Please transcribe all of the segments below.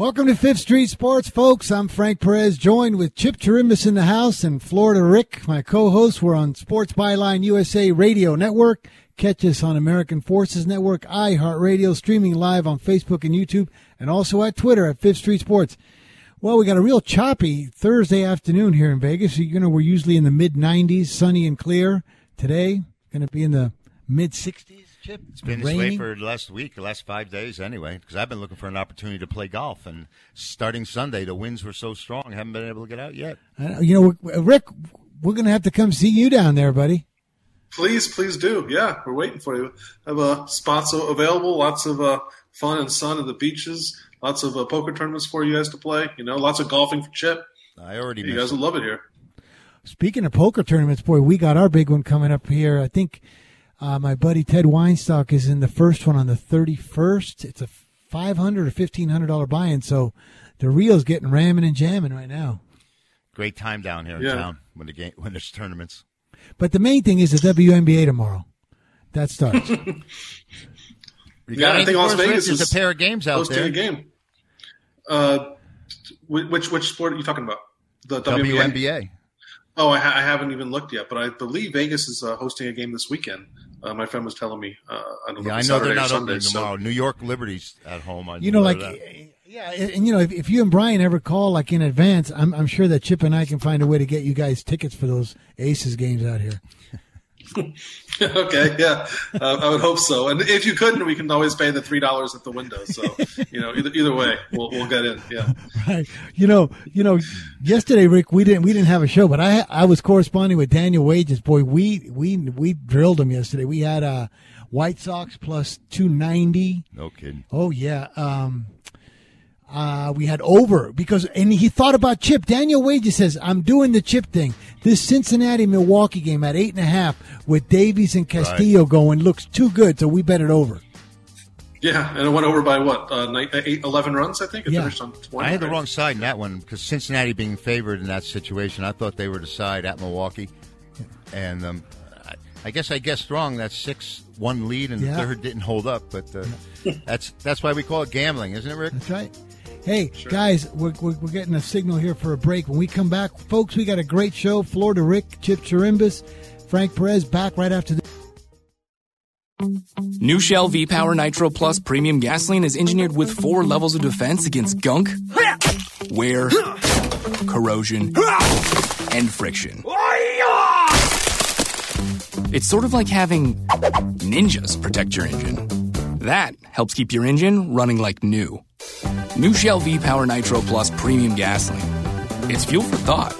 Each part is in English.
Welcome to Fifth Street Sports, folks. I'm Frank Perez, joined with Chip Chirimbes in the house and Florida Rick, my co-host. We're on Sports Byline USA Radio Network. Catch us on American Forces Network, iHeartRadio, streaming live on Facebook and YouTube, and also at Twitter at Fifth Street Sports. Well, we got a real choppy Thursday afternoon here in Vegas. You know, we're usually in the mid 90s, sunny and clear. Today, going to be in the mid 60s. Chip, It's been this way for the last week, the last five days anyway, because I've been looking for an opportunity to play golf. And starting Sunday, the winds were so strong, I haven't been able to get out yet. You know, Rick, we're going to have to come see you down there, buddy. Please, please do. Yeah, we're waiting for you. Have uh, spots available, lots of uh, fun and sun at the beaches, lots of uh, poker tournaments for you guys to play. You know, lots of golfing for Chip. I already You guys will love it here. Speaking of poker tournaments, boy, we got our big one coming up here. I think uh, my buddy Ted Weinstock is in the first one on the 31st. It's a 500 or $1,500 buy-in, so the reel's getting ramming and jamming right now. Great time down here in Yeah. town when the game when there's tournaments. But the main thing is the WNBA tomorrow. That starts. You Yeah, I anything think Las for us, Rich? Vegas There's is a pair of games out hosting there. a game. Uh, which which sport are you talking about? The WNBA. WNBA. Oh, I, ha- I haven't even looked yet, but I believe Vegas is uh, hosting a game this weekend. Uh, my friend was telling me. Uh, I don't know. Yeah, I know Saturday they're not Sunday, opening so- tomorrow. New York Liberty's at home. I you know, like, yeah, and, and, you know, if, if you and Brian ever call like in advance, I'm, I'm sure that Chip and I can find a way to get you guys tickets for those Aces games out here. okay, yeah, uh, I would hope so. And if you couldn't, we can always pay the three dollars at the window. So you know, either either way, we'll we'll get in. Yeah. Right. You know, you know, yesterday, Rick, we didn't we didn't have a show, but I I was corresponding with Daniel Wages. Boy, we we we drilled him yesterday. We had uh White Sox plus two ninety. no kidding. Oh yeah. Um uh, we had over because, and he thought about Chip. Daniel Wages says, "I'm doing the Chip thing. This Cincinnati Milwaukee game at eight and a half with Davies and Castillo going looks too good, so we bet it over." Yeah, and it went over by what? Uh, nine, eight, 11 runs, I think. It Yeah. finished on 20. I had the wrong side in that one because Cincinnati being favored in that situation, I thought they were the side at Milwaukee, and um, I, I guess I guessed wrong. That six one lead and Yeah. the third didn't hold up, but uh, that's that's why we call it gambling, isn't it, Rick? That's right. Hey, guys, we're, we're, we're getting a signal here for a break. When we come back, folks, we got a great show. Florida Rick, Chip Chirimbes, Frank Perez back right after this. New Shell V Power Nitro Plus Premium Gasoline is engineered with four levels of defense against gunk, wear, corrosion, and friction. It's sort of like having ninjas protect your engine. That helps keep your engine running like new. New Shell V Power Nitro Plus Premium Gasoline. It's fuel for thought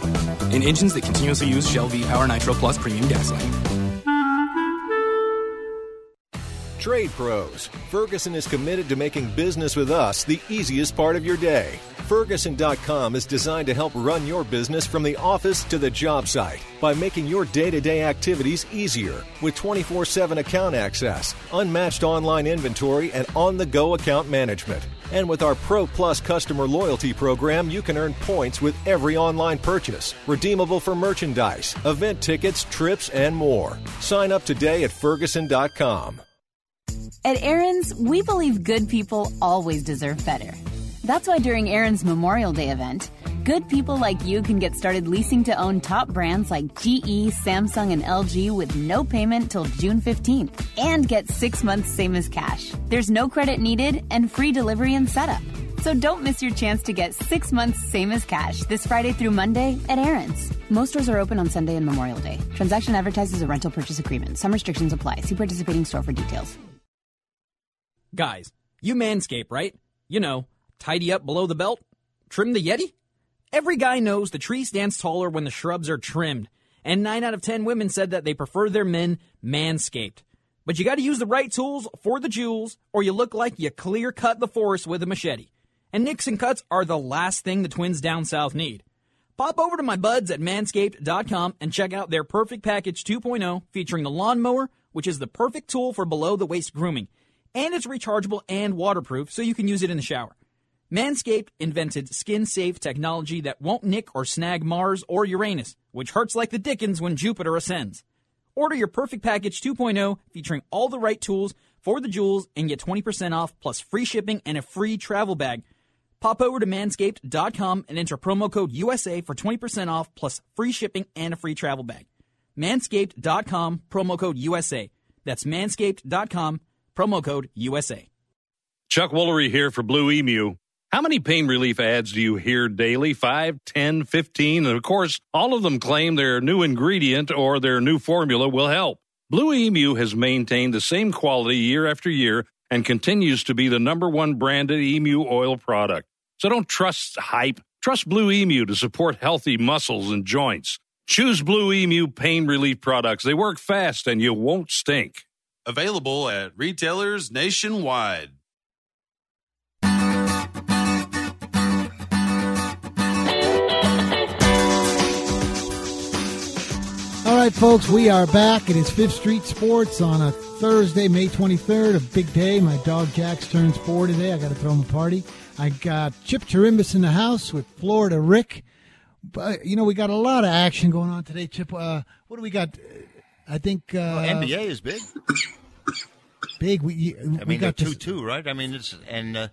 in engines that continuously use Shell V Power Nitro Plus Premium Gasoline. Trade Pros. Ferguson is committed to making business with us the easiest part of your day. Ferguson.com is designed to help run your business from the office to the job site by making your day to day activities easier with 24 7 account access, unmatched online inventory, and on the go account management. And with our Pro Plus customer loyalty program, you can earn points with every online purchase, redeemable for merchandise, event tickets, trips, and more. Sign up today at Ferguson.com. At Aaron's, we believe good people always deserve better. That's why during Aaron's Memorial Day event, good people like you can get started leasing to own top brands like GE, Samsung, and LG with no payment till June 15th and get six months same as cash. There's no credit needed and free delivery and setup. So don't miss your chance to get six months same as cash this Friday through Monday at Aaron's. Most stores are open on Sunday and Memorial Day. Transaction advertises a rental purchase agreement. Some restrictions apply. See participating store for details. Guys, you manscape, right? You know, tidy up below the belt, trim the Yeti. Every guy knows the tree stands taller when the shrubs are trimmed, and 9 out of 10 women said that they prefer their men manscaped. But you got to use the right tools for the jewels, or you look like you clear cut the forest with a machete. And nicks and cuts are the last thing the twins down south need. Pop over to my buds at manscaped.com and check out their Perfect Package 2.0 featuring the lawnmower, which is the perfect tool for below the waist grooming. And it's rechargeable and waterproof, so you can use it in the shower. Manscaped invented skin safe technology that won't nick or snag Mars or Uranus, which hurts like the dickens when Jupiter ascends. Order your Perfect Package 2.0 featuring all the right tools for the jewels and get 20% off plus free shipping and a free travel bag. Pop over to manscaped.com and enter promo code USA for 20% off plus free shipping and a free travel bag. Manscaped.com, promo code USA. That's manscaped.com, promo code USA. Chuck Woolery here for Blue Emu. How many pain relief ads do you hear daily? 5, 10, 15? And of course, all of them claim their new ingredient or their new formula will help. Blue Emu has maintained the same quality year after year and continues to be the number one branded emu oil product. So don't trust hype. Trust Blue Emu to support healthy muscles and joints. Choose Blue Emu pain relief products. They work fast and you won't stink. Available at retailers nationwide. Right, folks, we are back. It is Fifth Street Sports on a Thursday, May 23rd, a big day. My dog Jax turns four today. I got to throw him a party. I got Chip Chirimbes in the house with Florida Rick. But, you know, we got a lot of action going on today, Chip. Uh, what do we got? I think. Uh, well, NBA is big. Big. We, I mean, we got two two, right? I mean, it's and uh,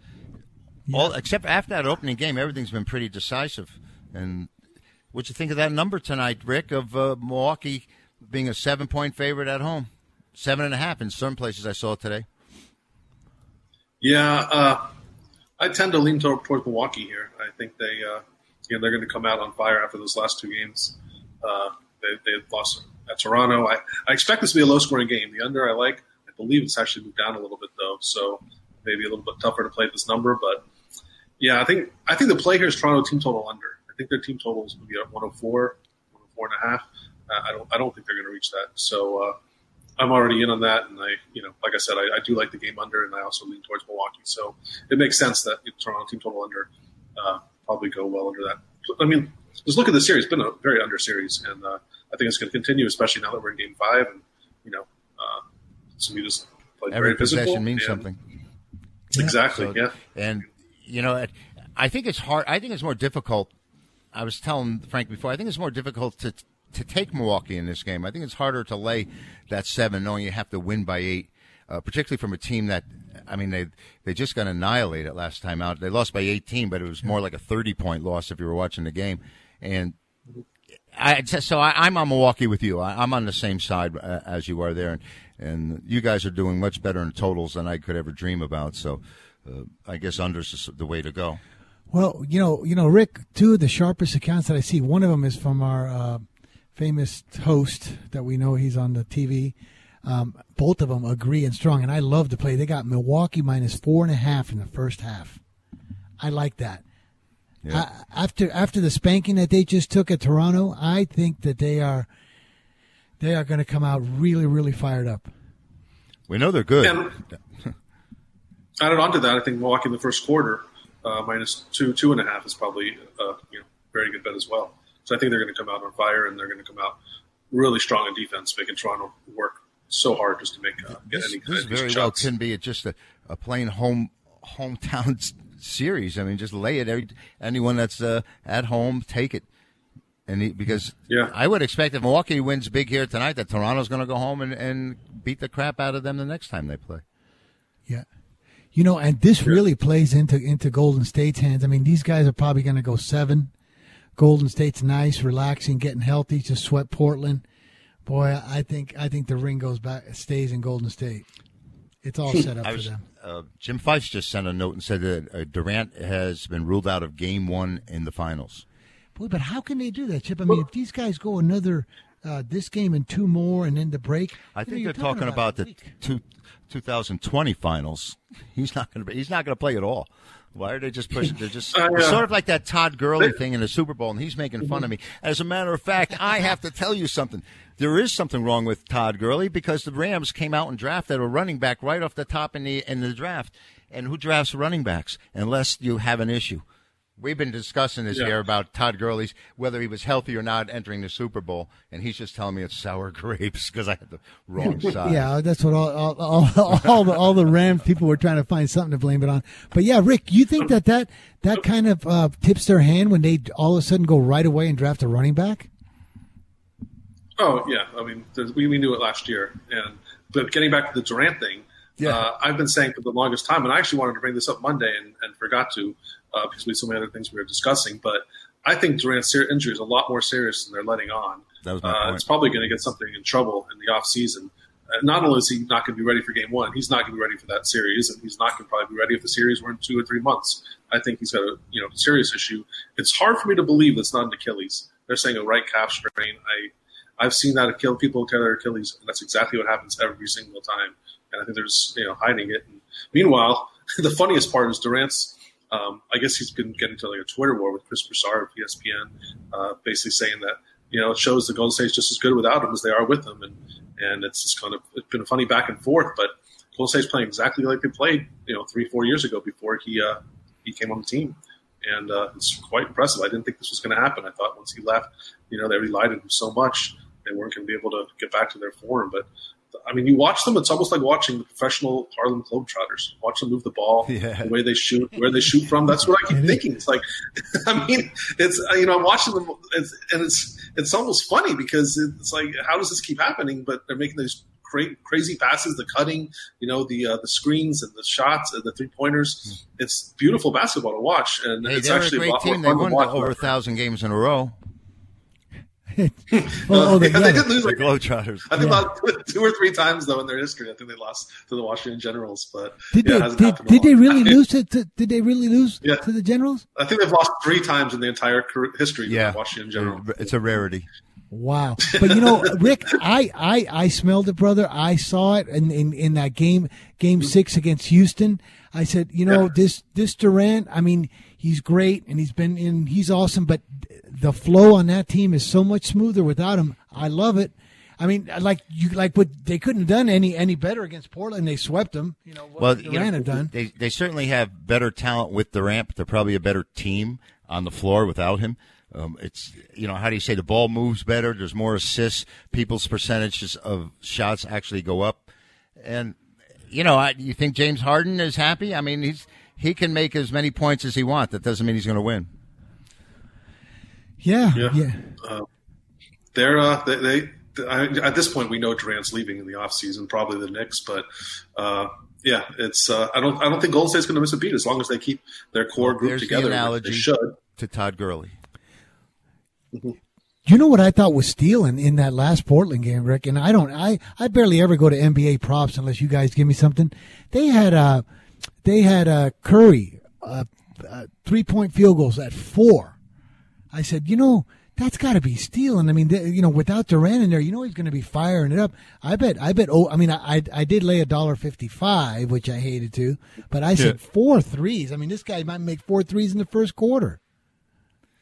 yeah. all except after that opening game, everything's been pretty decisive. And What'd you think of that number tonight, Rick, of uh, Milwaukee being a seven point favorite at home? Seven and a half in some places I saw today. Yeah, uh, I tend to lean toward, towards Milwaukee here. I think they, uh, you know, they're going to come out on fire after those last two games. Uh, they, they lost at Toronto. I, I expect this to be a low scoring game. The under I like. I believe it's actually moved down a little bit though, so maybe a little bit tougher to play this number. But yeah, I think I think the play here is Toronto team total under think their team total is going to be at 104, 104 and a half. Uh, I don't I don't think they're going to reach that. So uh, I'm already in on that, and I you know like I said I, I, do like the game under, and I also lean towards Milwaukee. So it makes sense that Toronto team total under uh, probably go well under that. I mean, just look at the series; it's been a very under series, and uh, I think it's going to continue, especially now that we're in Game Five, and you know, uh, some just played Every very physical. possession means something. Exactly. So, yeah. And you know, I think it's hard. I think it's more difficult I was telling Frank before, I think it's more difficult to to take Milwaukee in this game. I think it's harder to lay that seven, knowing you have to win by eight, uh, particularly from a team that, I mean, they they just got annihilated last time out. They lost by 18, but it was more like a 30 point loss if you were watching the game. And I so I, am on Milwaukee with you. I, am on the same side uh, as you are there, and, and you guys are doing much better in totals than I could ever dream about. So uh, I guess unders is the way to go. Well, you know, you know, Rick. Two of the sharpest accounts that I see. One of them is from our uh, famous host that we know. He's on the TV. Um, both of them agree and strong, and I love to play. They got Milwaukee minus four and a half in the first half. I like that. Yeah. I, after after the spanking that they just took at Toronto, I think that they are they are going to come out really, really fired up. We know they're good. And added on to that, I think Milwaukee in the first quarter uh, minus two, two and a half is probably a you know very good bet as well. So I think they're going to come out on fire and they're going to come out really strong in defense, making Toronto work so hard just to make uh, get this, any this kind of very well can be just a, a plain home hometown series. I mean, just lay it. Every, anyone that's uh, at home, take it. And he, because yeah. I would expect if Milwaukee wins big here tonight, that Toronto's going to go home and, and beat the crap out of them the next time they play. Yeah. You know, and this really plays into into Golden State's hands. I mean, these guys are probably going to go seven. Golden State's nice, relaxing, getting healthy, just sweat Portland. Boy, I think I think the ring goes back, stays in Golden State. It's all set up for them. uh, Jim Fife just sent a note and said that uh, Durant has been ruled out of Game One in the finals. Boy, but how can they do that, Chip? I mean, if these guys go another uh, this game and two more, and then the break, I you think you're they're talking about, a the two, 2020 finals. He's not going to. He's not going to play at all. Why are they just pushing? They're just Uh, it's sort of like that Todd Gurley thing in the Super Bowl, and he's making fun of me. As a matter of fact, I have to tell you something. There is something wrong with Todd Gurley because the Rams came out and drafted a running back right off the top in the in the draft. And who drafts running backs unless you have an issue? We've been discussing this Yeah. here about Todd Gurley's whether he was healthy or not entering the Super Bowl, and he's just telling me it's sour grapes because I had the wrong side. Yeah, that's what all all, all, all the all the Rams people were trying to find something to blame it on. But yeah, Rick, you think that that that kind of uh, tips their hand when they all of a sudden go right away and draft a running back? Oh yeah, I mean we, we knew it last year, and but getting back to the Durant thing, Yeah. uh, I've been saying for the longest time, and I actually wanted to bring this up Monday and, and forgot to uh, because we had so many other things we were discussing. But I think Durant's injury is a lot more serious than they're letting on. That was my uh. It's probably going to get something in trouble in the off season. Uh, not only is he not going to be ready for game one, he's not going to be ready for that series, and he's not going to probably be ready if the series were in two or three months. I think he's got a you know serious issue. It's hard for me to believe that's not an Achilles. They're saying a right calf strain. I I've seen that kill people tear their Achilles, and that's exactly what happens every single time. And I think they're just you know hiding it. And meanwhile, the funniest part is Durant's. Um, I guess he's been getting into like a Twitter war with Chris Broussard of ESPN, uh, basically saying that you know it shows the Golden State's just as good without him as they are with him, and and it's just kind of it's been a funny back and forth. But Golden State's playing exactly like they played you know three four years ago before he uh, he came on the team, and uh, it's quite impressive. I didn't think this was going to happen. I thought once he left, you know, they relied on him so much they weren't going to be able to get back to their form. But I mean, you watch them; it's almost like watching the professional Harlem Globetrotters. Watch them move the ball, Yeah. the way they shoot, where they shoot from. That's what I keep thinking. It's like, I mean, it's you know, I'm watching them, it's, and it's it's almost funny because it's like, how does this keep happening? But they're making these cra- crazy passes, the cutting, you know, the uh, the screens and the shots and the three pointers. It's beautiful basketball to watch, and Hey, it's they're a actually great lot more team. They won watch. over a thousand games in a row. Oh, oh, the, Yeah, yeah, they the- did lose The like Globetrotters. I think Yeah. about two or three times though in their history. I think they lost to the Washington Generals, but did yeah, it they hasn't did, did they really time. lose to, to did they really lose Yeah. to the Generals? I think they've lost three times in the entire career, history Yeah, of the Washington Generals. it's a rarity. Wow. But you know, Rick, I, I, I smelled it, brother. I saw it in, in, in that game, game mm-hmm. six against Houston. I said, you know, Yeah. this, this Durant, I mean, he's great and he's been in, he's awesome, but the flow on that team is so much smoother without him. I love it. I mean, like you, like what they couldn't have done any, any better against Portland. They swept them. You know, what Well, Durant you know, had done. They they certainly have better talent with Durant, but they're probably a better team on the floor without him. Um, it's you know how do you say the ball moves better? There's more assists. People's percentages of shots actually go up, and you know I, you think James Harden is happy? I mean he's he can make as many points as he wants. That doesn't mean he's going to win. Yeah. Yeah. Yeah. They're uh, they, they I, at this point we know Durant's leaving in the offseason, probably the Knicks, but uh, yeah, it's uh, I don't I don't think Golden State's going to miss a beat as long as they keep their core group There's together. the analogy They should. to Todd Gurley. You know what I thought was stealing in that last Portland game, Rick? And I don't, I, I barely ever go to NBA props unless you guys give me something. They had, uh, they had, uh, Curry, uh, uh three point field goals at four. I said, you know, that's got to be stealing. I mean, they, you know, without Durant in there, you know he's going to be firing it up. I bet, I bet. Oh, I mean, I, I, I did lay a dollar fifty-five, which I hated to, but I said four threes. I mean, this guy might make four threes in the first quarter.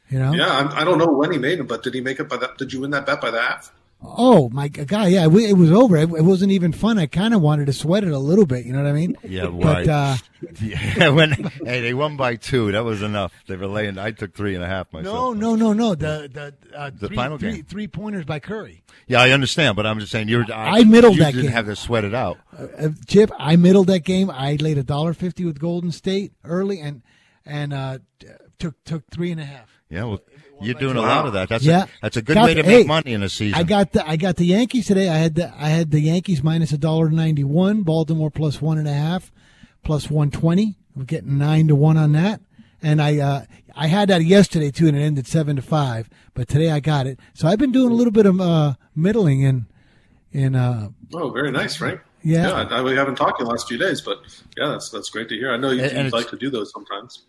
You know? Yeah, I, I don't know when he made them, but did he make it by that? Did you win that bet by the half? Oh my God! Yeah, it it was over. It it wasn't even fun. I kind of wanted to sweat it a little bit. You know what I mean? Yeah, But uh, yeah, when hey they won by two, that was enough. They were laying. I took three and a half myself. no, no, no, no. The the uh, The three, final three, game. three pointers by Curry. Yeah, I understand, but I'm just saying you're. I middled you that didn't game. have to sweat it out. Uh, Chip, I middled that game. I laid a dollar fifty with Golden State early, and and uh, took took three and a half. Yeah, well, you're doing a lot of that. That's yeah, a, that's a good Got way to the- make hey, money in a season. I got the I got the Yankees today. I had the I had the Yankees minus a dollar ninety one. Baltimore plus one and a half. plus 120. We're getting 9 to 1 on that. And I uh, I had that yesterday too, and it ended seven to five. But today I got it, so I've been doing a little bit of uh, middling in in. Uh, oh, very nice, Frank. Yeah, yeah I, we haven't talked in the last few days, but yeah, that's that's great to hear. I know you, And- and would like to do those sometimes.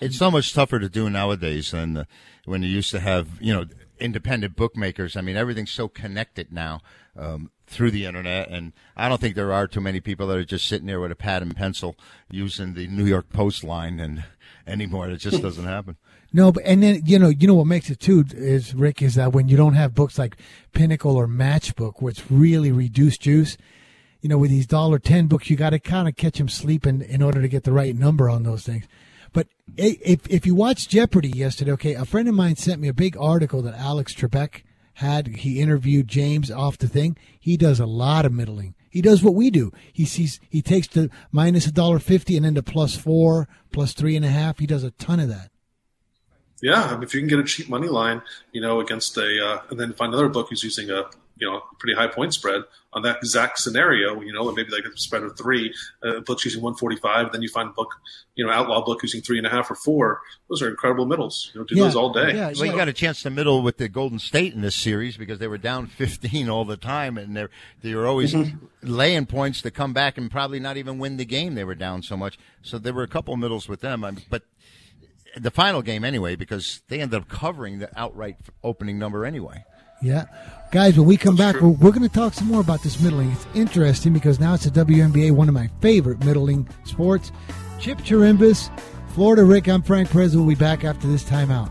It's so much tougher to do nowadays than uh, when you used to have, you know, independent bookmakers. I mean, everything's so connected now um, through the internet, and I don't think there are too many people that are just sitting there with a pad and pencil using the New York Post line and anymore. It just doesn't happen. No, but and then you know you know what makes it too is Rick is that when you don't have books like Pinnacle or Matchbook, which really reduced juice. You know, with these dollar ten books, you got to kind of catch them sleeping in order to get the right number on those things. But if if you watched Jeopardy yesterday, okay, a friend of mine sent me a big article that Alex Trebek had. He interviewed James off the thing. He does a lot of middling. He does what we do. He sees he takes the minus a dollar fifty and then to plus four, plus three and a half. He does a ton of that. Yeah, if you can get a cheap money line, you know, against a, uh, and then find another book who's using a, you know, pretty high point spread on that exact scenario, you know, maybe like a spread of three, uh, book's using 145, then you find a book, you know, outlaw book using three and a half or four. Those are incredible middles. You know, do those all day. Yeah. well, you got a chance to middle with the Golden State in this series because they were down 15 all the time, and they're they were always laying points to come back and probably not even win the game. They were down so much, so there were a couple middles with them. I mean, but the final game anyway, because they ended up covering the outright opening number anyway. Yeah. Guys, when we come back, we're, we're going to talk some more about this middling. It's interesting because now it's the WNBA, one of my favorite middling sports. Chip Chirimbes, Florida Rick, I'm Frank Perez. We'll be back after this timeout.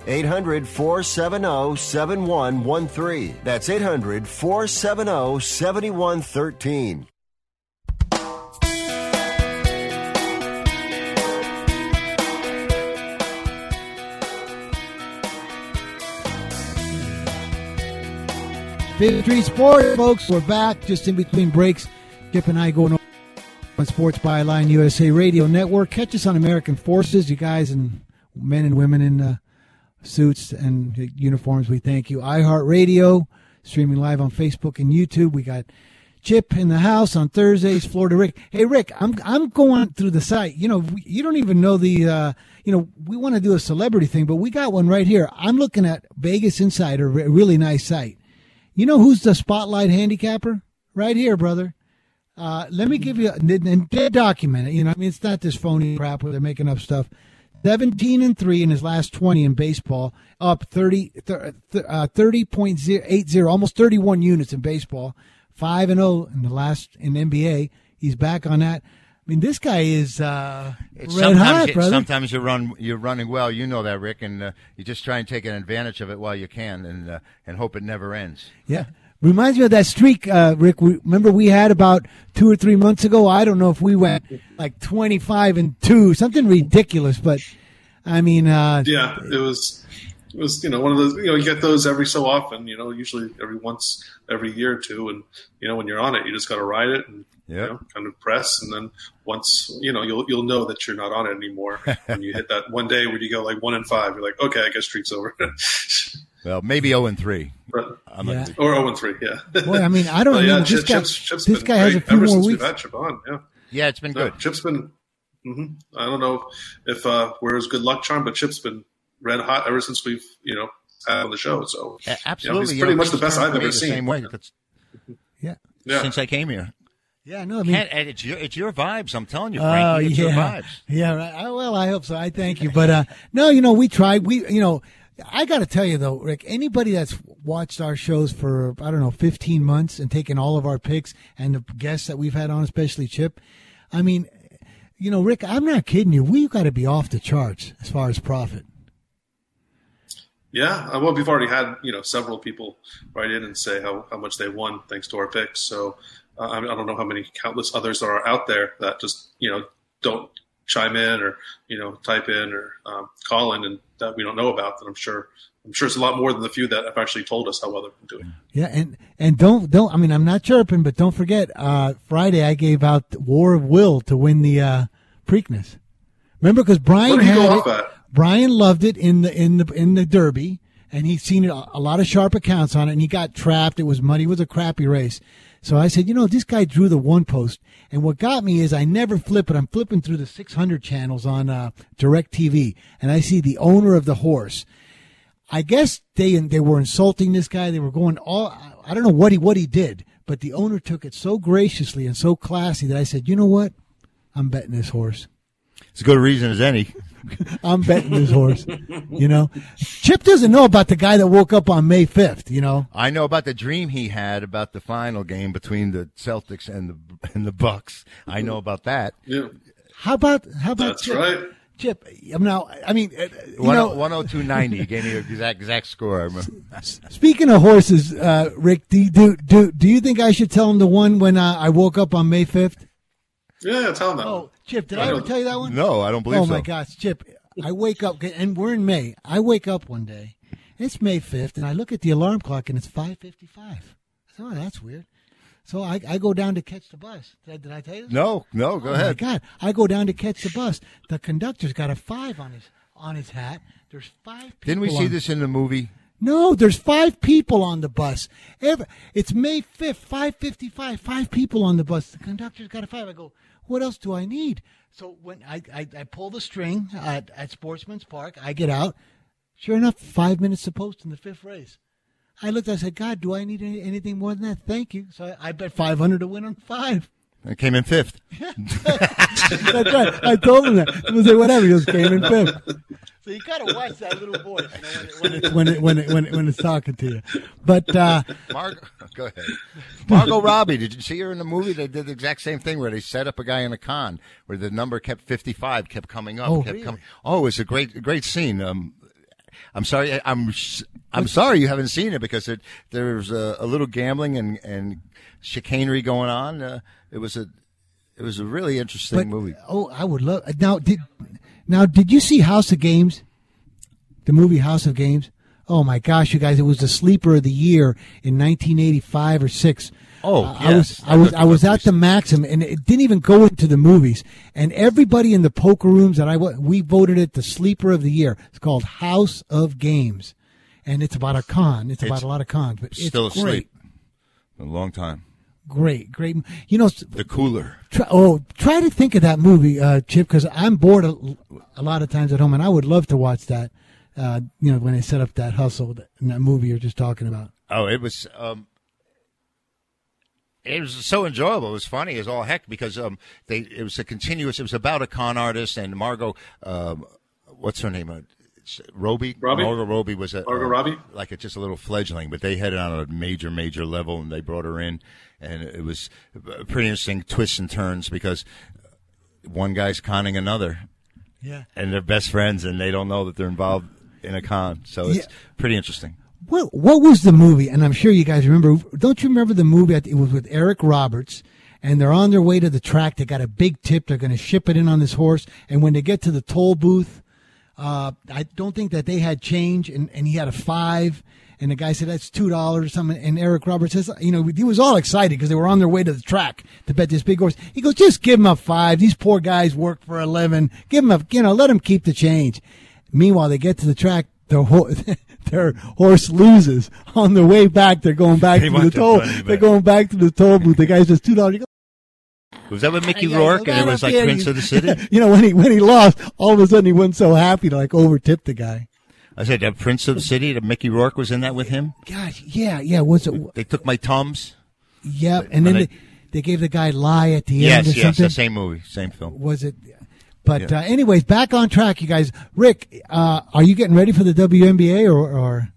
800 470 7113. That's 800 470 7113. Victory Sports, folks. We're back just in between breaks. Chip and I going on Sports Byline USA Radio Network. Catch us on American Forces, you guys and men and women in uh, suits and uniforms. We thank you. iHeartRadio, streaming live on Facebook and YouTube. We got Chip in the house on Thursdays. Florida Rick. Hey Rick, I'm I'm going through the site. You know, you don't even know the. Uh, you know, we want to do a celebrity thing, but we got one right here. I'm looking at Vegas Insider, a really nice site. You know who's the spotlight handicapper? Right here, brother. Uh, let me give you, and document it. You know, I mean, it's not this phony crap where they're making up stuff. 17 and 3 in his last 20 in baseball, up 30, uh, 30.80, almost 31 units in baseball, 5 and 0 in the last in NBA. He's back on that. I mean, this guy is uh, red sometimes hot, brother. sometimes you run you're running well. You know that, Rick, and uh, you just try and take an advantage of it while you can, and uh, and hope it never ends. Yeah. Reminds me of that streak, uh, Rick. We, remember we had about two or three months ago. I don't know if we went like twenty-five and two, something ridiculous. But I mean, uh, Yeah, it was it was you know one of those you know you get those every so often you know usually every once every year or two and you know when you're on it you just got to ride it and you know kind of press and then once you know you'll you'll know that you're not on it anymore when you hit that one day where you go like one and five you're like okay I guess streak's over Well, maybe zero and three. But- I'm Yeah. like, or zero and three yeah boy, I mean, I don't But know. yeah, this Chip- guy, Chip's, Chip's this been guy has a few ever more since weeks. we've had Chip on yeah yeah, it's been No, good. Chip's been. hmm I don't know if uh, we're his good luck charm, but Chip's been red hot ever since we've you know had on the show. So A- you know, Absolutely, he's pretty you know, much the best I've ever the seen. Same way Yeah, Yeah, since I came here. yeah. No, I mean, Can't, it's your it's your vibes. I'm telling you, Oh Frankie. it's yeah, your vibes. yeah. Right. Well, I hope so. I thank you, but uh, no, you know, we tried. We, you know, I got to tell you though, Rick. Anybody that's watched our shows for I don't know 15 months and taken all of our picks and the guests that we've had on, especially Chip. I mean, you know, Rick, I'm not kidding you. We've got to be off the charts as far as profit. yeah. uh, Well, we've already had you know several people write in and say how, how much they won thanks to our picks. So uh, I, don't know how many countless others are out there that just you know don't chime in or you know type in or um, call in and that we don't know about. That I'm sure I'm sure it's a lot more than the few that have actually told us how well they've been doing. Yeah, and and don't don't. I mean, I'm not chirping, but don't forget. Uh, Friday, I gave out War of Will to win the uh, Preakness. Remember, because Brian What did you had it- Brian loved it in the in the in the Derby, and he'd seen it, a lot of sharp accounts on it, and he got trapped. It was muddy. It was a crappy race. So I said, you know, this guy drew the one post, and what got me is I never flip it. I'm flipping through the 600 channels on uh, Direct TV, and I see the owner of the horse. I guess they they were insulting this guy. They were going all. I don't know what he what he did, but the owner took it so graciously and so classy that I said, you know what, I'm betting this horse. It's as good a reason as any. I'm betting this horse. You know, Chip doesn't know about the guy that woke up on May 5th. You know, I know about the dream he had about the final game between the Celtics and the and the Bucks. I know about that. Yeah, how about how about that's Chip? right. Chip, now I mean, uh, you One know, 102.90. He gave me the exact exact score. I remember. speaking of horses, uh, Rick, do, you- do do do you think I should tell him the one when uh, I woke up on May 5th? Yeah, tell them that. Oh, Chip, did I ever tell you that one? No, I don't believe oh so. my gosh, Chip! I wake up and we're in May. I wake up one day. It's May fifth, and I look at the alarm clock, and it's five fifty-five. So oh, that's weird. So I, I go down to catch the bus. Did I, did I tell you? This? No, no, go oh ahead. my God! I go down to catch the bus. The conductor's got a five on his on his hat. There's five. People Didn't we see on- this in the movie? No, there's five people on the bus. Every, it's May 5th, 555, five people on the bus. The conductor's got a five. I go, what else do I need? So when I, I, I pull the string at, at Sportsman's Park, I get out. Sure enough, five minutes to post in the fifth race. I looked, I said, God, do I need any, anything more than that? Thank you. So I, I bet 500 to win on five. I came in fifth. That's right. I told him that. He was like, whatever. He just came in fifth. So you gotta watch that little voice you know, when, it, when, it, when, it, when, it, when it's talking to you. But uh, Margot, go ahead. Margot Robbie, did you see her in the movie? They did the exact same thing where they set up a guy in a con where the number kept 55, kept coming up. Oh, kept really? coming. Oh, it was a great, great scene. Um, I'm sorry. I'm I'm sorry you haven't seen it because it, there's a, a little gambling and and chicanery going on. Uh, it was a it was a really interesting But movie. oh, I would love now. Did now did you see House of Games? The movie House of Games. Oh my gosh, you guys! It was the sleeper of the year in 1985 or six. Oh, Uh, I was yes. I was I was at the Maxim, and it didn't even go into the movies. And everybody in the poker rooms that I we voted it the sleeper of the year. It's called House of Games, and it's about a con. It's about It's a lot of cons, but it's Still great, asleep. A long time. great, great. You know, The cooler. Try, oh, try to think of that movie, uh, Chip, because I'm bored a, a lot of times at home, and I would love to watch that. Uh, you know, when they set up that hustle in that movie you're just talking about. Oh, it was. Um, it was so enjoyable. It was funny as all heck because um, they it was a continuous. It was about a con artist and Margot. Um, what's her name? Uh, it's Robbie. Robbie? Margot Robbie was a Margot uh, Robbie? like a, just a little fledgling, but they had it on a major, major level, and they brought her in, and it was pretty interesting twists and turns because one guy's conning another, Yeah. and they're best friends, and they don't know that they're involved in a con. So it's Yeah. pretty interesting. What What was the movie? And I'm sure you guys remember. Don't you remember the movie? It was with Eric Roberts, and they're on their way to the track. They got a big tip. They're going to ship it in on this horse, and when they get to the toll booth, uh, I don't think that they had change, and, and he had a five. And the guy said that's two dollars or something. And Eric Roberts says, you know, he was all excited because they were on their way to the track to bet this big horse. He goes, just give him a five. These poor guys work for a living. Give him a, you know, let him keep the change. Meanwhile, they get to the track. Their, ho- their horse loses on their way back. They're going back they to the toll. They're back. going back to the toll booth. The guy says two dollars. Was that with Mickey Yeah, Rourke and it was like. Prince of the City? You know, when he when he lost, all of a sudden he wasn't so happy to like overtip the guy. I said, uh, Prince of the City, that Mickey Rourke was in that with him. Gosh, yeah, yeah. Was it? They took my Tums. Yep. And then And they, they gave the guy lie at the Yes, end or yes, something. the same movie, same film. Was it? But Yeah. uh, anyways, back on track, you guys. Rick, uh, are you getting ready for the WNBA or, or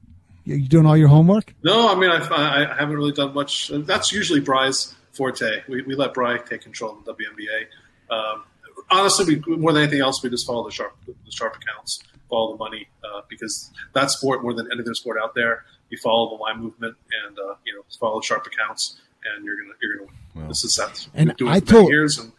you you doing all your homework? No, I mean I, I I haven't really done much. That's usually Bry's forte. We, we let Bry take control of the WNBA. Um, honestly, we, more than anything else, we just follow the sharp the sharp accounts, follow the money uh, because that sport more than any other sport out there, you follow the line movement and uh, you know follow the sharp accounts, and you're gonna you're gonna win. this is that. And doing I it for many told- years, and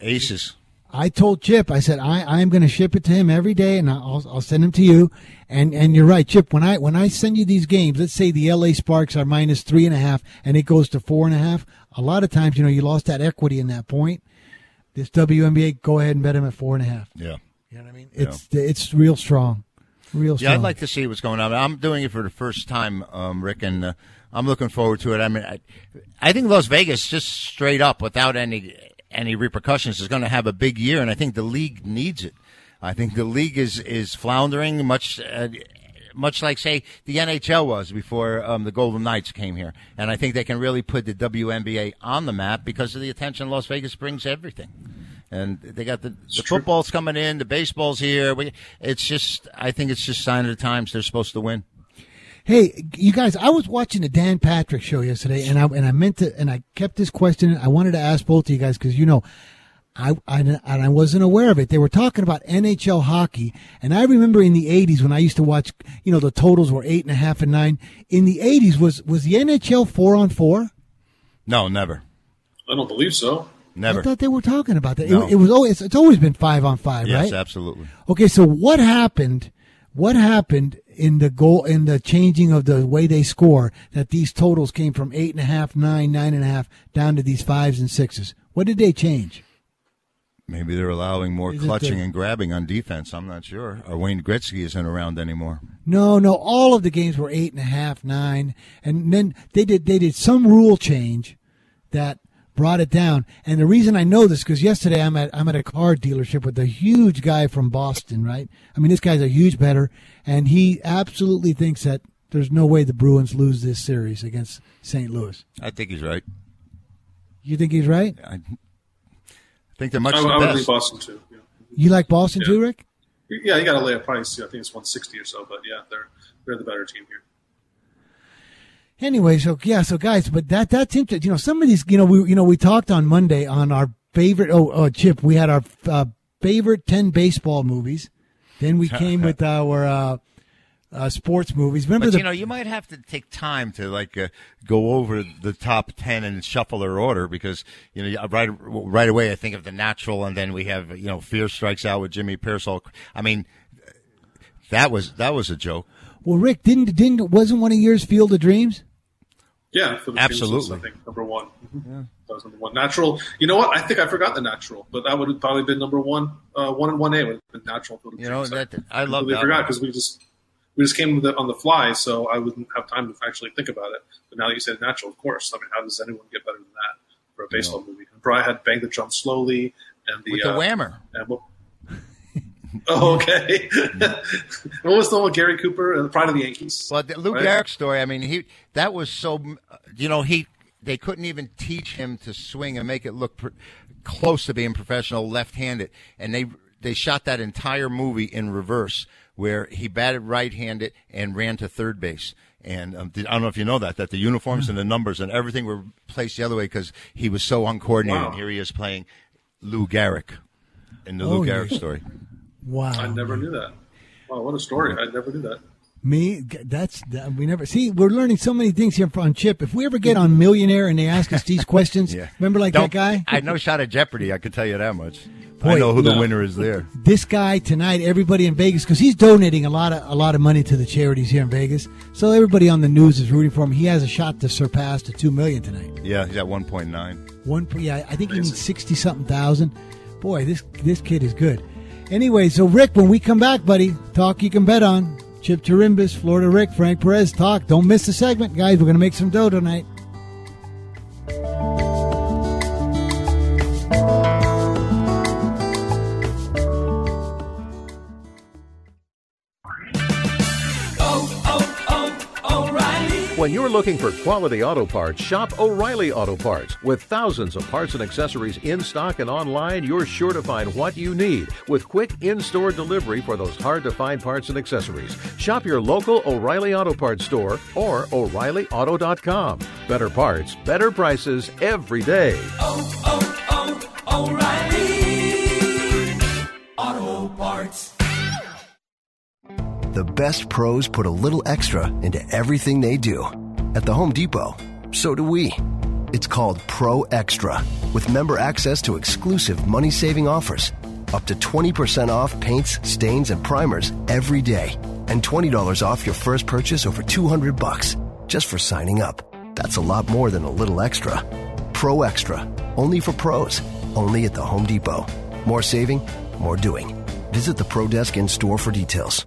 Aces. I told Chip, I said I I'm going to ship it to him every day, and I'll I'll send him to you. And and you're right, Chip. When I when I send you these games, let's say the L.A. Sparks are minus three and a half, and it goes to four and a half. A lot of times, you know, you lost that equity in that point. This WNBA, go ahead and bet him at four and a half. Yeah. You know what I mean? It's it's real strong, real strong. Yeah, I'd like to see what's going on. I'm doing it for the first time, um, Rick, and uh, I'm looking forward to it. I mean, I, I think Las Vegas, just straight up, without any any repercussions, is going to have a big year, and I think the league needs it. I think the league is is floundering much. Uh, much like, say, the NHL was before um, the Golden Knights came here, and I think they can really put the WNBA on the map because of the attention Las Vegas brings everything. And they got the, the football's coming in, the baseball's here. We, it's just, I think it's just sign of the times. They're supposed to win. Hey, you guys! I was watching the Dan Patrick show yesterday, and I and I meant to, and I kept this question. I wanted to ask both of you guys because you know, I, I and I wasn't aware of it. They were talking about NHL hockey, and I remember in the '80s when I used to watch. You know, the totals were eight and a half and nine. In the '80s, was was the NHL four on four? No, never, I don't believe so. never. I thought they were talking about that. No. It, it was always it's always been five on five, yes, right? absolutely. Okay, so what happened? What happened in the goal in the changing of the way they score that these totals came from eight and a half, nine, nine and a half down to these fives and sixes? What did they change? Maybe they're allowing more Is clutching the- and grabbing on defense. I'm not sure. Or Wayne Gretzky isn't around anymore. No, no, all of the games were eight and a half, nine, and then they did they did some rule change that brought it down. And the reason I know this because yesterday I'm at I'm at a car dealership with a huge guy from Boston, right? I mean, this guy's a huge better, and he absolutely thinks that there's no way the Bruins lose this series against St. Louis. I think he's right. You think he's right? I think they're much I, the I would best. leave Boston too. Yeah, You like Boston too, Rick? yeah you got to lay a price. I think it's 160 or so, but yeah, they're they're the better team here. Anyway, so yeah, so guys, but that that's interesting. You know, some of these, you know, we you know we talked on Monday on our favorite. Oh, oh Chip, we had our uh, favorite ten baseball movies. Then we came with our uh, uh, sports movies. Remember but the you know, you might have to take time to like uh, go over the top ten and shuffle their order because you know right right away I think of the natural, and then we have you know Fear Strikes Out with Jimmy Piersall. I mean, that was that was a joke. well, Rick didn't didn't wasn't one of yours Field of Dreams? Yeah, for the Absolutely. Kingsons, I think number one. That was number one. Natural. You know what? I think I forgot the natural, but that would have probably been number one. Uh, one and one A would have been natural. For the You know, that- I love completely that forgot because we just we just came with it on the fly, so I wouldn't have time to actually think about it. But now that you said natural, of course. I mean, how does anyone get better than that for a baseball movie? And Brian had bang the drum slowly and the With the uh, whammer. and what- oh, okay. what was the one with Gary Cooper and the Pride of the Yankees? Well, the Lou Right? Gehrig story. I mean, he that was so. You know, he they couldn't even teach him to swing and make it look pr- close to being professional left-handed, and they they shot that entire movie in reverse, where he batted right-handed and ran to third base. And um, I don't know if you know that that the uniforms and the numbers and everything were placed the other way because he was so uncoordinated. Wow. Here he is playing Lou Gehrig in the Oh, Lou yeah. Gehrig story. Wow. I never knew that. Wow, what a story! I never knew that. Me, that's that, we never see. We're learning so many things here on Chip. If we ever get on Millionaire and they ask us these questions, Yeah. remember like Don't- that guy? I had no shot at Jeopardy. I could tell you that much. Boy, I know who the winner is there. this guy tonight, everybody in Vegas, because he's donating a lot of a lot of money to the charities here in Vegas. So everybody on the news is rooting for him. He has a shot to surpass the two million tonight. Yeah, he's at 1.9. One, yeah, I think he needs sixty something thousand. Boy, this this kid is good. Anyway, so Rick, when we come back, buddy, talk you can bet on. Chip Chirimbes, Florida Rick, Frank Perez, talk. Don't miss the segment, guys. We're going to make some dough tonight. When you're looking for quality auto parts, shop O'Reilly Auto Parts. With thousands of parts and accessories in stock and online, you're sure to find what you need with quick in store delivery for those hard to find parts and accessories. Shop your local O'Reilly Auto Parts store or O'ReillyAuto.com. Better parts, better prices every day. Oh, oh, oh, The best pros put a little extra into everything they do. At the Home Depot, so do we. It's called Pro Extra, with member access to exclusive money saving offers. Up to 20% off paints, stains, and primers every day. And $20 off your first purchase over 200 bucks just for signing up. That's a lot more than a little extra. Pro Extra, only for pros, only at the Home Depot. More saving, more doing. Visit the Pro Desk in store for details.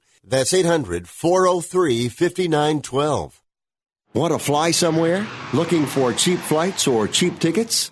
That's 800 403 5912. Want to fly somewhere? Looking for cheap flights or cheap tickets?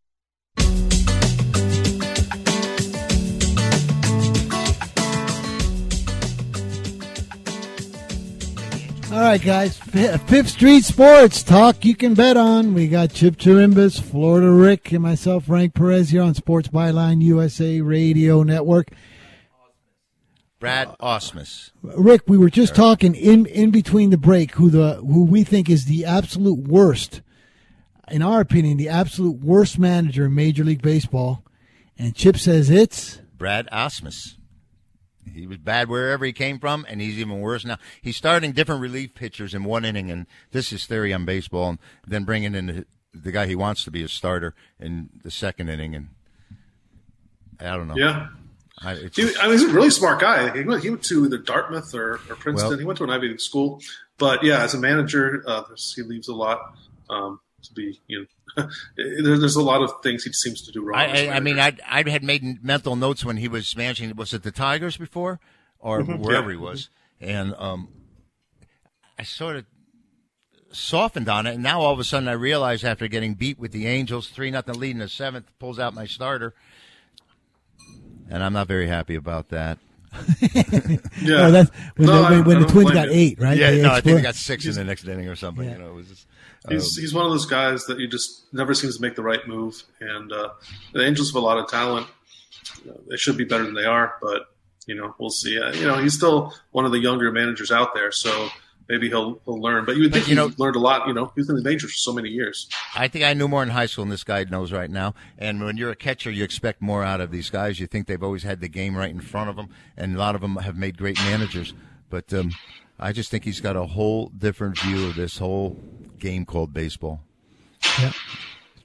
Right, guys. Fifth Street Sports Talk you can bet on. We got Chip Chirimbes, Florida Rick, and myself, Frank Perez, here on Sports Byline USA Radio Network. Brad Ausmus. Rick, we were just talking in in between the break who the who we think is the absolute worst, in our opinion, the absolute worst manager in Major League Baseball, and Chip says it's Brad Ausmus. He was bad wherever he came from, and he's even worse now. He's starting different relief pitchers in one inning, and this is theory on baseball, and then bringing in the, the guy he wants to be a starter in the second inning, and I don't know. Yeah. I, it's He, I mean, he's a really smart guy. He went, he went to either Dartmouth or, or Princeton. Well- he went to an Ivy League school, but yeah, as a manager, uh, he leaves a lot um, to be. You know, there's a lot of things he seems to do wrong. I, a I, I, I manager. mean, I I had made mental notes when he was managing. Was it the Tigers before, or Mhm. wherever Yeah. he was? And um, I sort of softened on it, and now all of a sudden I realize after getting beat with the Angels, three nothing lead in the seventh, pulls out my starter, and I'm not very happy about that. Yeah. Oh, that's- when the- when- when the Twins got eight, right? Yeah, They no, I think they got six in the next inning or something. You know, it was just, He's, um, he's one of those guys that you just never seems to make the right move. And uh, the Angels have a lot of talent. You they should be better than they are, but you know we'll see. Uh, you know he's still one of the younger managers out there, so maybe he'll he'll learn. But you would think you you know- learned a lot. You know, he's in the majors for so many years. I think I knew more in high school than this guy knows right now. And when you're a catcher, you expect more out of these guys. You think they've always had the game right in front of them, and a lot of them have made great managers. But um, I just think he's got a whole different view of this whole game called baseball. Yeah.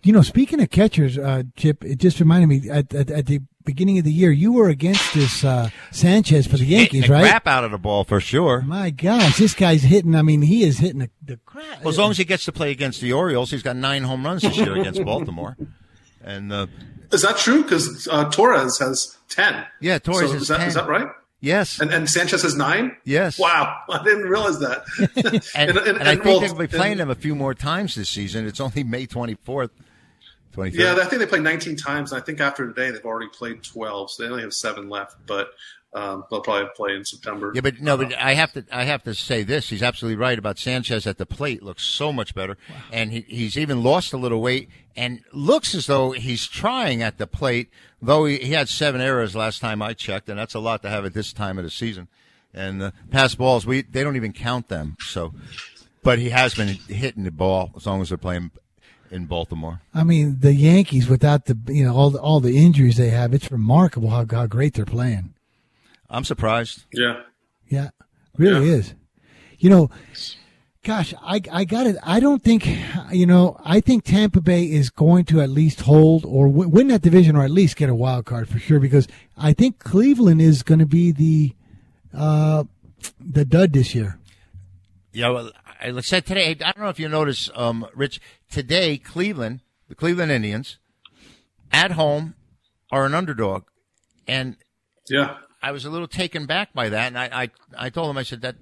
You know, speaking of catchers, uh, Chip, it just reminded me at, at, at the beginning of the year, you were against this uh, Sanchez for the Yankees, Hitting the right? crap out of the ball for sure. My gosh, this guy's hitting. I mean, he is hitting the, the crap. Well, as long as he gets to play against the Orioles, he's got nine home runs this year against Baltimore. And uh, Is that true? Because uh, Torres has ten. Yeah, Torres So has is that, 10. is that right? Yes. And, and Sanchez has nine. Yes. Wow, I didn't realize that. and, And- and- I think well, they'll be playing him a few more times this season. It's only May 24th, 23rd. Yeah, I think they played 19 times. And I think after today they've already played 12, so they only have seven left. But um, they'll probably play in September. Yeah, but no, but I have to I have to say this. He's absolutely right about Sanchez at the plate. Looks so much better, and he, he's even lost a little weight and looks as though he's trying at the plate. Though he, he had seven errors last time I checked, and that's a lot to have at this time of the season. And uh, pass balls, we they don't even count them. So, but he has been hitting the ball as long as they're playing in Baltimore. I mean, the Yankees without the you know all the, all the injuries they have, it's remarkable how how great they're playing. I'm surprised. Yeah. Yeah, really is. You know, gosh, I I got it. I don't think you know. I think Tampa Bay is going to at least hold or w- win that division, or at least get a wild card for sure. Because I think Cleveland is going to be the uh, the dud this year. Yeah, well, I said today. I don't know if you notice, um, Rich. Today, Cleveland, the Cleveland Indians, at home, are an underdog, and yeah, I was a little taken back by that. And I, I, I told him, I said that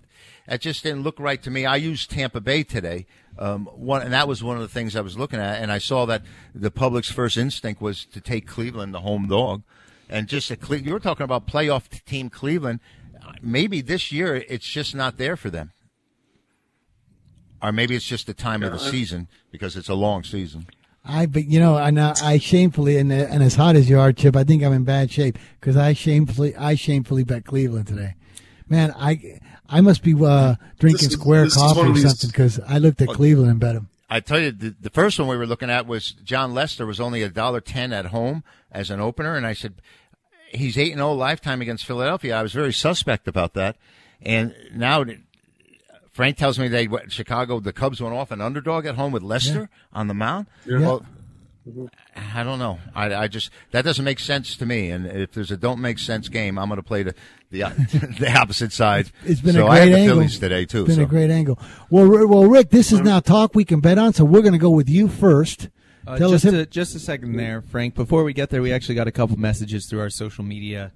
that just didn't look right to me. I used Tampa Bay today, um, one, and that was one of the things I was looking at. And I saw that the public's first instinct was to take Cleveland, the home dog, and just a Cle- you were talking about playoff team Cleveland. Maybe this year it's just not there for them or maybe it's just the time of the Yeah, season because it's a long season. I, but you know, and I, I shamefully, and, and as hot as you are, Chip, I think I'm in bad shape because I shamefully, I shamefully bet Cleveland today. Man, I, I must be uh, drinking is- square coffee or something because I looked at Cleveland and bet them. I tell you, the, the first one we were looking at was Jon Lester was only a dollar ten at home as an opener, and I said he's eight and zero lifetime against Philadelphia. I was very suspect about that, and now Frank tells me they what, Chicago the Cubs went off an underdog at home with Lester on the mound. Yeah. Well, I don't know. I, I just that doesn't make sense to me. And if there's a don't make sense game, I'm going to play the the, the opposite side. It's been so a I had great the angle. Phillies today too. It's been so. a great angle. Well, well, Rick, this is now talk we can bet on, so we're going to go with you first. Uh, Tell just us. a, just a second there, Frank. Before we get there, we actually got a couple messages through our social media,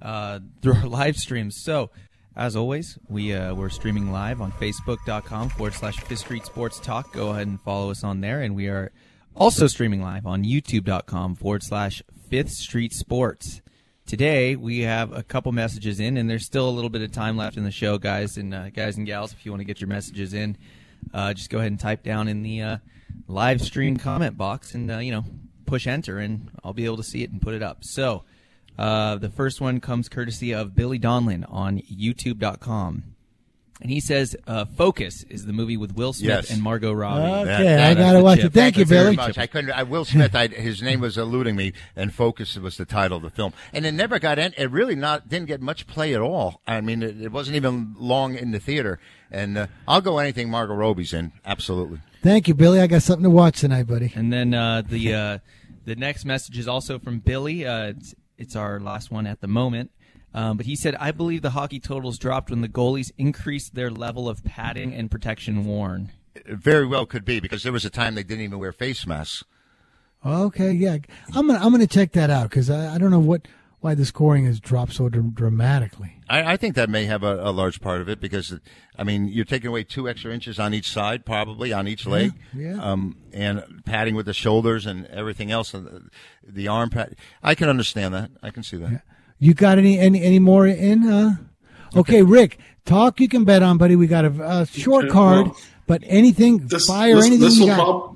uh, through our live streams. So, as always, we uh, we're streaming live on Facebook.com forward slash Fifth Street Sports Talk. Go ahead and follow us on there, and we are also streaming live on YouTube.com forward slash Fifth Street Sports. today we have a couple messages in, and there's still a little bit of time left in the show, guys and uh, guys and gals. If you want to get your messages in, uh, just go ahead and type down in the uh, live stream comment box, and uh, you know, push enter, and I'll be able to see it and put it up. So, uh, the first one comes courtesy of Billy Donlin on YouTube.com. And he says, uh, "Focus" is the movie with Will Smith Yes. and Margot Robbie. Okay, I gotta watch it. Thank you, very Billy. much. I couldn't. I, Will Smith. I, his name was eluding me, and "Focus" was the title of the film, and it never got. In, it really not didn't get much play at all. I mean, it, it wasn't even long in the theater. And uh, I'll go anything Margot Robbie's in. Absolutely. Thank you, Billy. I got something to watch tonight, buddy. And then uh, the uh, the next message is also from Billy. Uh, it's, it's our last one at the moment. Um, but he said, "I believe the hockey totals dropped when the goalies increased their level of padding and protection worn." It very well could be because there was a time they didn't even wear face masks. Okay, yeah, I'm gonna I'm gonna check that out because I, I don't know what why the scoring has dropped so dr- dramatically. I, I think that may have a, a large part of it because, I mean, you're taking away two extra inches on each side, probably on each leg, yeah. Um, and padding with the shoulders and everything else, and the, the arm pad. I can understand that. I can see that. You got any any any more in? Uh? Okay, Rick, talk you can bet on, buddy. We got a, a short card, well, but anything This, fire this, anything this you will got. prob-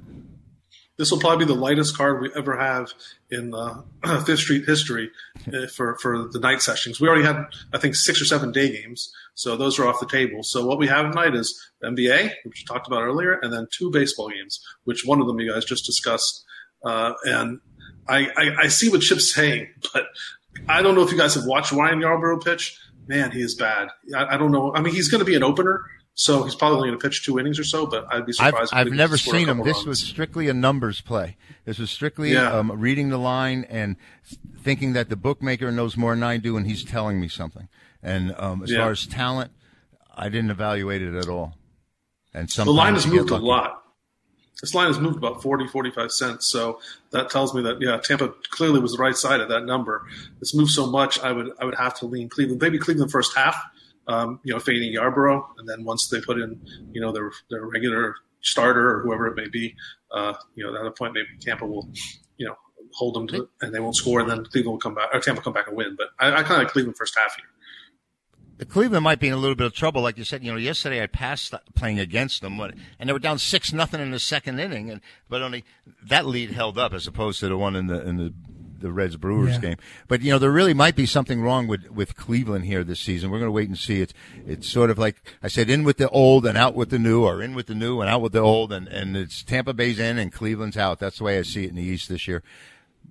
this will probably be the lightest card we ever have in uh, Fifth Street history uh, for for the night sessions. We already had, I think, six or seven day games, so those are off the table. So what we have tonight is NBA, which we talked about earlier, and then two baseball games, which one of them you guys just discussed. Uh, and I, I, I see what Chip's saying, but I don't know if you guys have watched Ryan Yarbrough pitch. Man, he is bad. I, I don't know. I mean, he's going to be an opener, so he's probably going to pitch two innings or so. But I'd be I've, surprised. if I've never could score a seen him. This runs. was strictly a numbers play. This was strictly Yeah. um, reading the line and thinking that the bookmaker knows more than I do, and he's telling me something. And um, as Yeah. far as talent, I didn't evaluate it at all. And the line has moved a lot. This line has moved about 40, 45 cents. So that tells me that, yeah, Tampa clearly was the right side of that number. It's moved so much, I would I would have to lean Cleveland. Maybe Cleveland first half, um, you know, fading Yarbrough. And then once they put in, you know, their, their regular starter or whoever it may be, uh, you know, at that point, maybe Tampa will, you know, hold them to and they won't score. And then Cleveland will come back, or Tampa will come back and win. But I, I kind of like Cleveland first half here. The Cleveland might be in a little bit of trouble, like you said. You know, yesterday I passed playing against them, and they were down six nothing in the second inning, and but only that lead held up as opposed to the one in the in the the Reds Brewers Yeah. game. But you know, there really might be something wrong with with Cleveland here this season. We're going to wait and see. It's it's sort of like I said, in with the old and out with the new, or in with the new and out with the old, and and it's Tampa Bay's in and Cleveland's out. That's the way I see it in the East this year.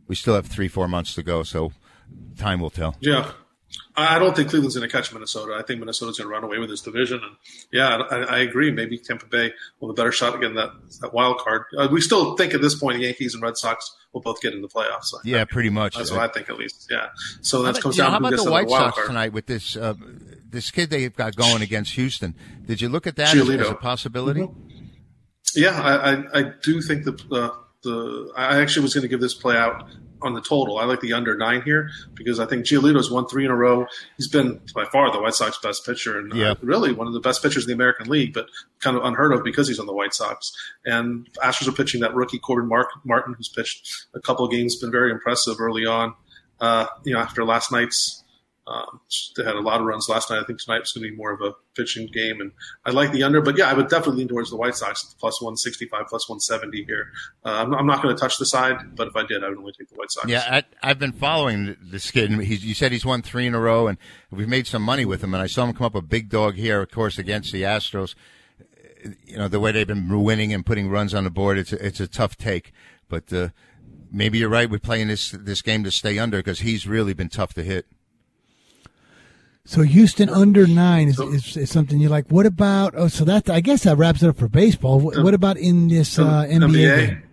We still have three four months to go, so time will tell. Yeah. I I don't think Cleveland's going to catch Minnesota. I think Minnesota's going to run away with this division. And yeah, I, I agree. Maybe Tampa Bay will have a better shot again that, that wild card. Uh, we still think at this point the Yankees and Red Sox will both get in the playoffs. I Yeah, pretty much. That's what I think at least. Yeah. So How that about, comes you know, how about the White wild Sox card. tonight with this uh, this kid they've got going against Houston? Did you look at that as, as a Giolito. possibility? Yeah, I, I, I do think the uh, the I actually was going to give this play out on the total. I like the under nine here because I think Giolito's won three in a row. He's been by far the White Sox best pitcher and Yeah. uh, really one of the best pitchers in the American League, but kind of unheard of because he's on the White Sox. And Astros are pitching that rookie Corbin Mark, Martin, who's pitched a couple of games, been very impressive early on. Uh, you know, after last night's. Um, they had a lot of runs last night. I think tonight was going to be more of a pitching game, and I like the under. But yeah, I would definitely lean towards the White Sox plus one sixty five, plus one seventy here. Uh, I'm, I'm not going to touch the side, but if I did, I would only take the White Sox. Yeah, I, I've been following this kid. He's, you said he's won three in a row, and we've made some money with him. And I saw him come up a big dog here, of course, against the Astros. You know the way they've been winning and putting runs on the board. It's a, it's a tough take, but uh, maybe you're right with playing this this game to stay under because he's really been tough to hit. So Houston under nine is, is, is something you like. What about? Oh, so that I guess that wraps it up for baseball. What, what about in this uh, NBA? game?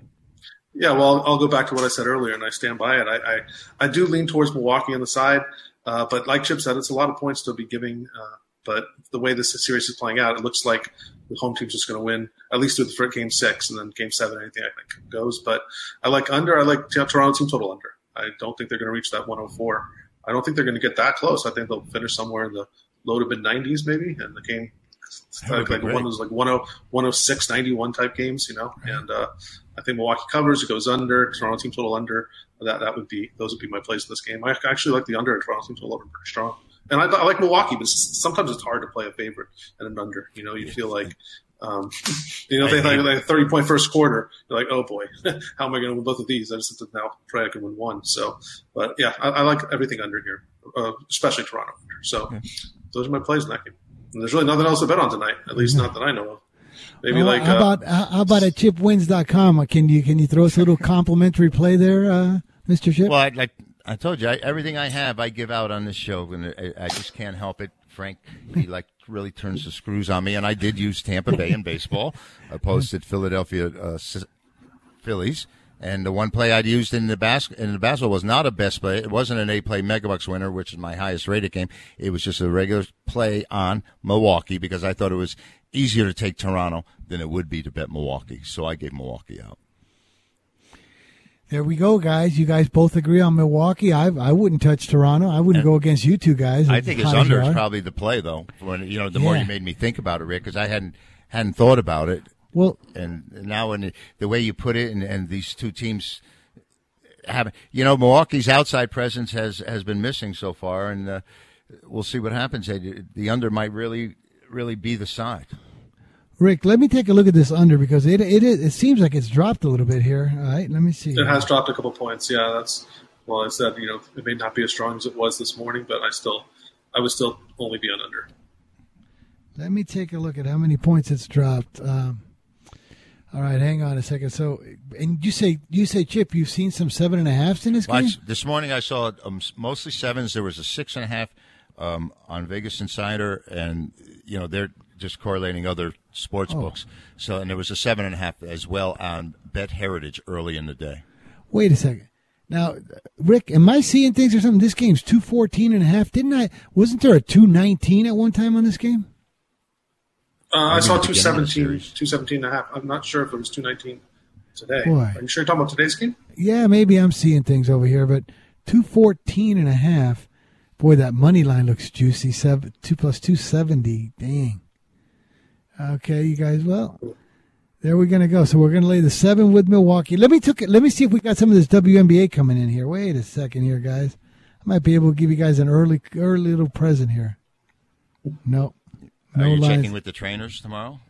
Yeah, well, I'll, I'll go back to what I said earlier, and I stand by it. I, I, I do lean towards Milwaukee on the side, uh, but like Chip said, it's a lot of points to be giving. Uh, but the way this series is playing out, it looks like the home team's just going to win at least through the first game six, and then game seven, anything I think goes. But I like under. I like Toronto team total under. I don't think they're going to reach that 104. I don't think they're going to get that close. I think they'll finish somewhere in the low to mid 90s, maybe, and the game like, like one of those like 10, 106, 91 type games, you know. And uh, I think Milwaukee covers. It goes under. Toronto team total under. That that would be those would be my plays in this game. I actually like the under. Toronto team total over pretty strong. And I, I like Milwaukee, but sometimes it's hard to play a favorite and an under. You know, you feel like um, you know, they like, like a 30 point first quarter. You're like, oh boy, how am I going to win both of these? I just have to now try I can win one. So, but yeah, I, I like everything under here, uh, especially Toronto. So those are my plays in that game. And there's really nothing else to bet on tonight, at least not that I know of. Maybe Well, like how uh, about how about at chipwins.com? Can you can you throw us a little complimentary play there, uh, Mr. Chip? Well, I, like I told you, I, everything I have, I give out on this show, and I, I just can't help it. Frank, he like really turns the screws on me, and I did use Tampa Bay in baseball. I posted Philadelphia uh, Phillies, and the one play I'd used in the bas- in the basketball was not a best play. It wasn't an A play megabucks winner, which is my highest rated game. It was just a regular play on Milwaukee because I thought it was easier to take Toronto than it would be to bet Milwaukee. So I gave Milwaukee out. There we go, guys. You guys both agree on Milwaukee. I I wouldn't touch Toronto. I wouldn't go against you two guys. I think his hot as you under is probably the play, though. When you know, the more Yeah. you made me think about it, Rick, because I hadn't hadn't thought about it. Well, and now in the, way you put it, and, and these two teams have, you know, Milwaukee's outside presence has has been missing so far, and uh, we'll see what happens. The the under might really really be the side. Rick, let me take a look at this under because it it is, it seems like it's dropped a little bit here. All right, let me see. It has dropped a couple points. Yeah, that's well. I said you know it may not be as strong as it was this morning, but I still I would still only be on under. Let me take a look at how many points it's dropped. Um, all right, hang on a second. So, and you say you say Chip, you've seen some seven and a halfs in this Well, game. I- this morning I saw um, mostly sevens. There was a six and a half um, on Vegas Insider, and you know they're just correlating other sports Oh. books. So, and there was a seven and a half as well on Bet Heritage early in the day. Wait a second. Now, Rick, am I seeing things or something? This game's 214 and a half. Didn't I? Wasn't there a 219 at one time on this game? Uh, I Maybe saw the beginning of the 217, 217 and a half. I'm not sure if it was 219 today. Boy. Are you sure you're talking about today's game? Yeah, maybe I'm seeing things over here, but 214 and a half. Boy, that money line looks juicy. Seven, 2 plus 270. Dang. Okay, you guys. Well, there we're going to go. So we're going to lay the 7 with Milwaukee. Let me took it. Let me see if we got some of this WNBA coming in here. Wait a second here, guys. I might be able to give you guys an early early little present here. No. No Are you lines. checking with the trainers tomorrow?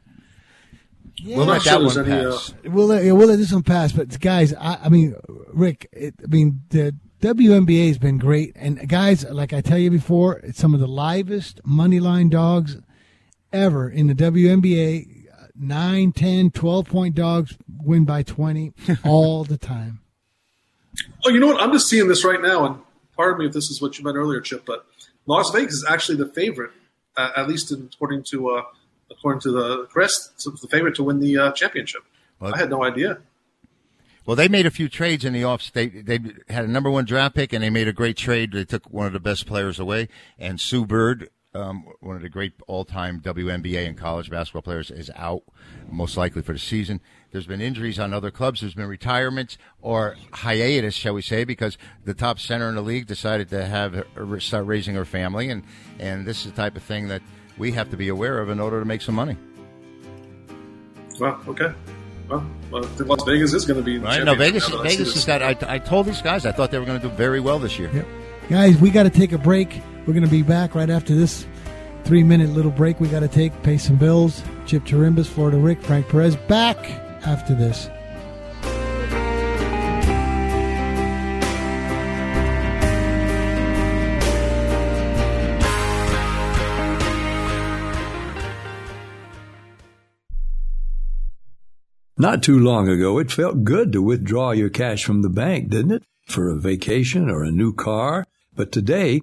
Yeah. We'll let that sure one there's any, pass. We'll let, yeah, we'll let this one pass. But guys, I, I mean, Rick, it, I mean, the WNBA has been great, and guys, like I tell you before, it's some of the livest money line dogs ever in the WNBA. 9, 10, 12 point dogs win by 20 all the time. Oh, you know what? I'm just seeing this right now, and pardon me if this is what you meant earlier, Chip, but Las Vegas is actually the favorite, uh, at least in, according to uh, according to the Chris, it's the favorite to win the uh, championship. I had no idea. Well, they made a few trades in the off. They they had a number one draft pick, and they made a great trade. They took one of the best players away, and Sue Bird, um, one of the great all-time WNBA and college basketball players, is out, most likely for the season. There's been injuries on other clubs. There's been retirements or hiatus, shall we say, because the top center in the league decided to have her, start raising her family, and and this is the type of thing that we have to be aware of in order to make some money. Well, okay. Well, well Las Vegas is going to be the Right? No, Vegas. now that Vegas has got. I, I told these guys I thought they were going to do very well this year. Guys, we got to take a break. We're going to be back right after this three minute little break we got to take, pay some bills. Chip Chirimbes, Florida Rick, Frank Perez, back after this. Not too long ago, it felt good to withdraw your cash from the bank, didn't it? For a vacation or a new car. But today,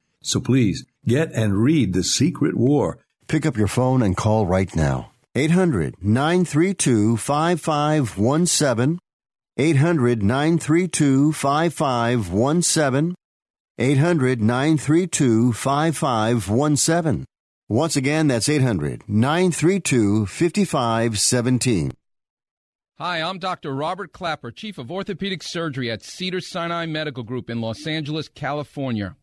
So please get and read The Secret War. Pick up your phone and call right now. 800 932 5517. 800 932 5517. 800 932 5517. Once again, that's 800 932 5517. Hi, I'm Dr. Robert Klapper, Chief of Orthopedic Surgery at Cedar Sinai Medical Group in Los Angeles, California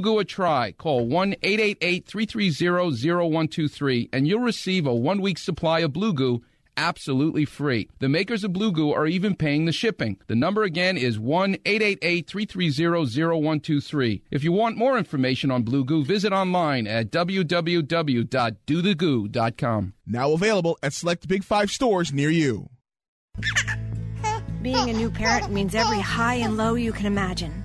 Goo a try. Call 1 888 330 0123 and you'll receive a one week supply of Blue Goo absolutely free. The makers of Blue Goo are even paying the shipping. The number again is 1 888 330 0123. If you want more information on Blue Goo, visit online at www.dothegoo.com. Now available at select Big Five stores near you. Being a new parent means every high and low you can imagine.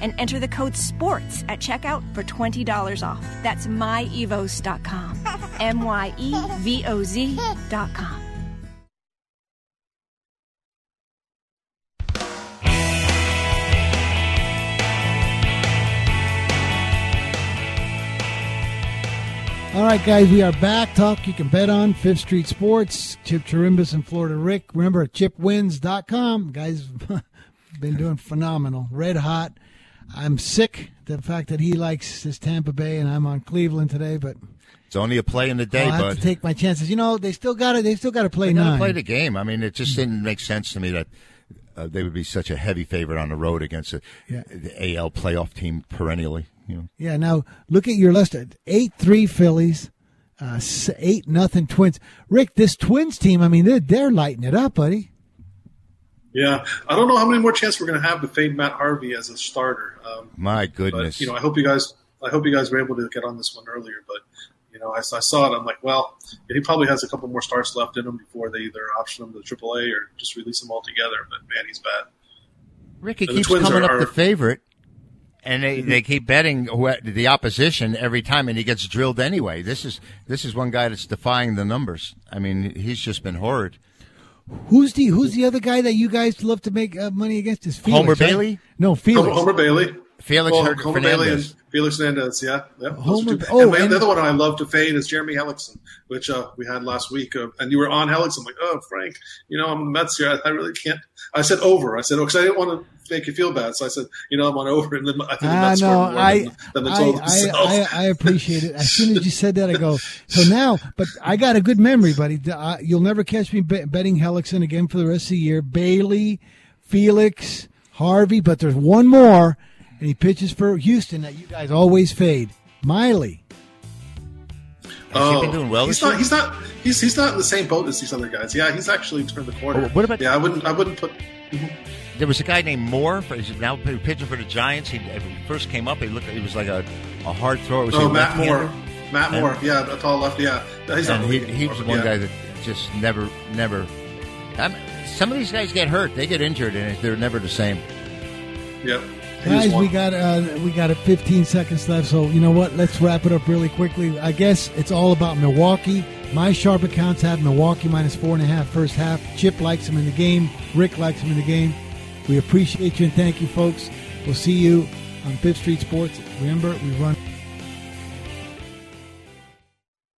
and enter the code SPORTS at checkout for $20 off. That's myevoz.com. M Y E V O Z.com. All right, guys, we are back. Talk you can bet on Fifth Street Sports. Chip Chirimbes and Florida Rick. Remember, chipwins.com. Guys, been doing phenomenal. Red hot. I'm sick the fact that he likes his Tampa Bay and I'm on Cleveland today, but it's only a play in the day, I'll have bud. to take my chances. You know, they still got to they still got to play nine. play the game. I mean, it just didn't make sense to me that uh, they would be such a heavy favorite on the road against a, Yeah. the AL playoff team perennially. You know, Yeah, now look at your list. Eight three Phillies, uh, eight nothing Twins. Rick, this Twins team, I mean, they're they're lighting it up, buddy. Yeah, I don't know how many more chances we're going to have to fade Matt Harvey as a starter. Um, my but goodness. you know, I hope you guys, I hope you guys were able to get on this one earlier. But you know, I, I saw it. I'm like, well, he probably has a couple more starts left in him before they either option him to AAA or just release him altogether. But man, he's bad. Ricky And keeps coming are- up the favorite, and they, they keep betting the opposition every time, and he gets drilled anyway. This is this is one guy that's defying the numbers. I mean, he's just been horrid. Who's the Who's the other guy that you guys love to make uh, money against? Is Felix, Homer right? Bailey? No, Felix. Homer, Homer Bailey. Felix Well, Her- Homer Bailey and Felix Hernandez. Yeah, yeah. Homer- oh, and, my- and- the other one I love to fade is Jeremy Hellickson, which uh, we had last week. Uh, and you were on Hellickson. I'm like, oh, Frank, you know, I'm the Mets here. I, I really can't. I said over. I said, oh, because I didn't want to make you feel bad. So I said, you know, I'm on over. And then I think I Mets know. more I than, than the I, total I. I, I appreciate it. As soon as you said that, I go. So now, but I got a good memory, buddy. Uh, you'll never catch me bet- betting Hellickson again for the rest of the year. Bailey, Felix, Harvey, but there's one more, and he pitches for Houston that you guys always fade. Miley. Has he been oh, doing well Oh, he's not. year? He's not. He's he's not in the same boat as these other guys. Yeah, he's actually turned the corner. Oh, what about- Yeah, I wouldn't. I wouldn't put. Mm-hmm. There was a guy named Moore. He's now pitching for the Giants. He, he first came up. He looked. He was like a, a hard thrower. Was Oh, Matt? Moore. Matt And- Moore. Yeah, the tall left. Yeah, he's not. he, he was one but guy that just never, never. I'm, some of these guys get hurt. They get injured, and they're never the same. Yep. Guys, we got uh, we got a 15 seconds left, so you know what? Let's wrap it up really quickly. I guess it's all about Milwaukee. My sharp accounts have Milwaukee minus four and a half first half. Chip likes him in the game. Rick likes him in the game. We appreciate you and thank you, folks. We'll see you on Fifth Street Sports. Remember, we run.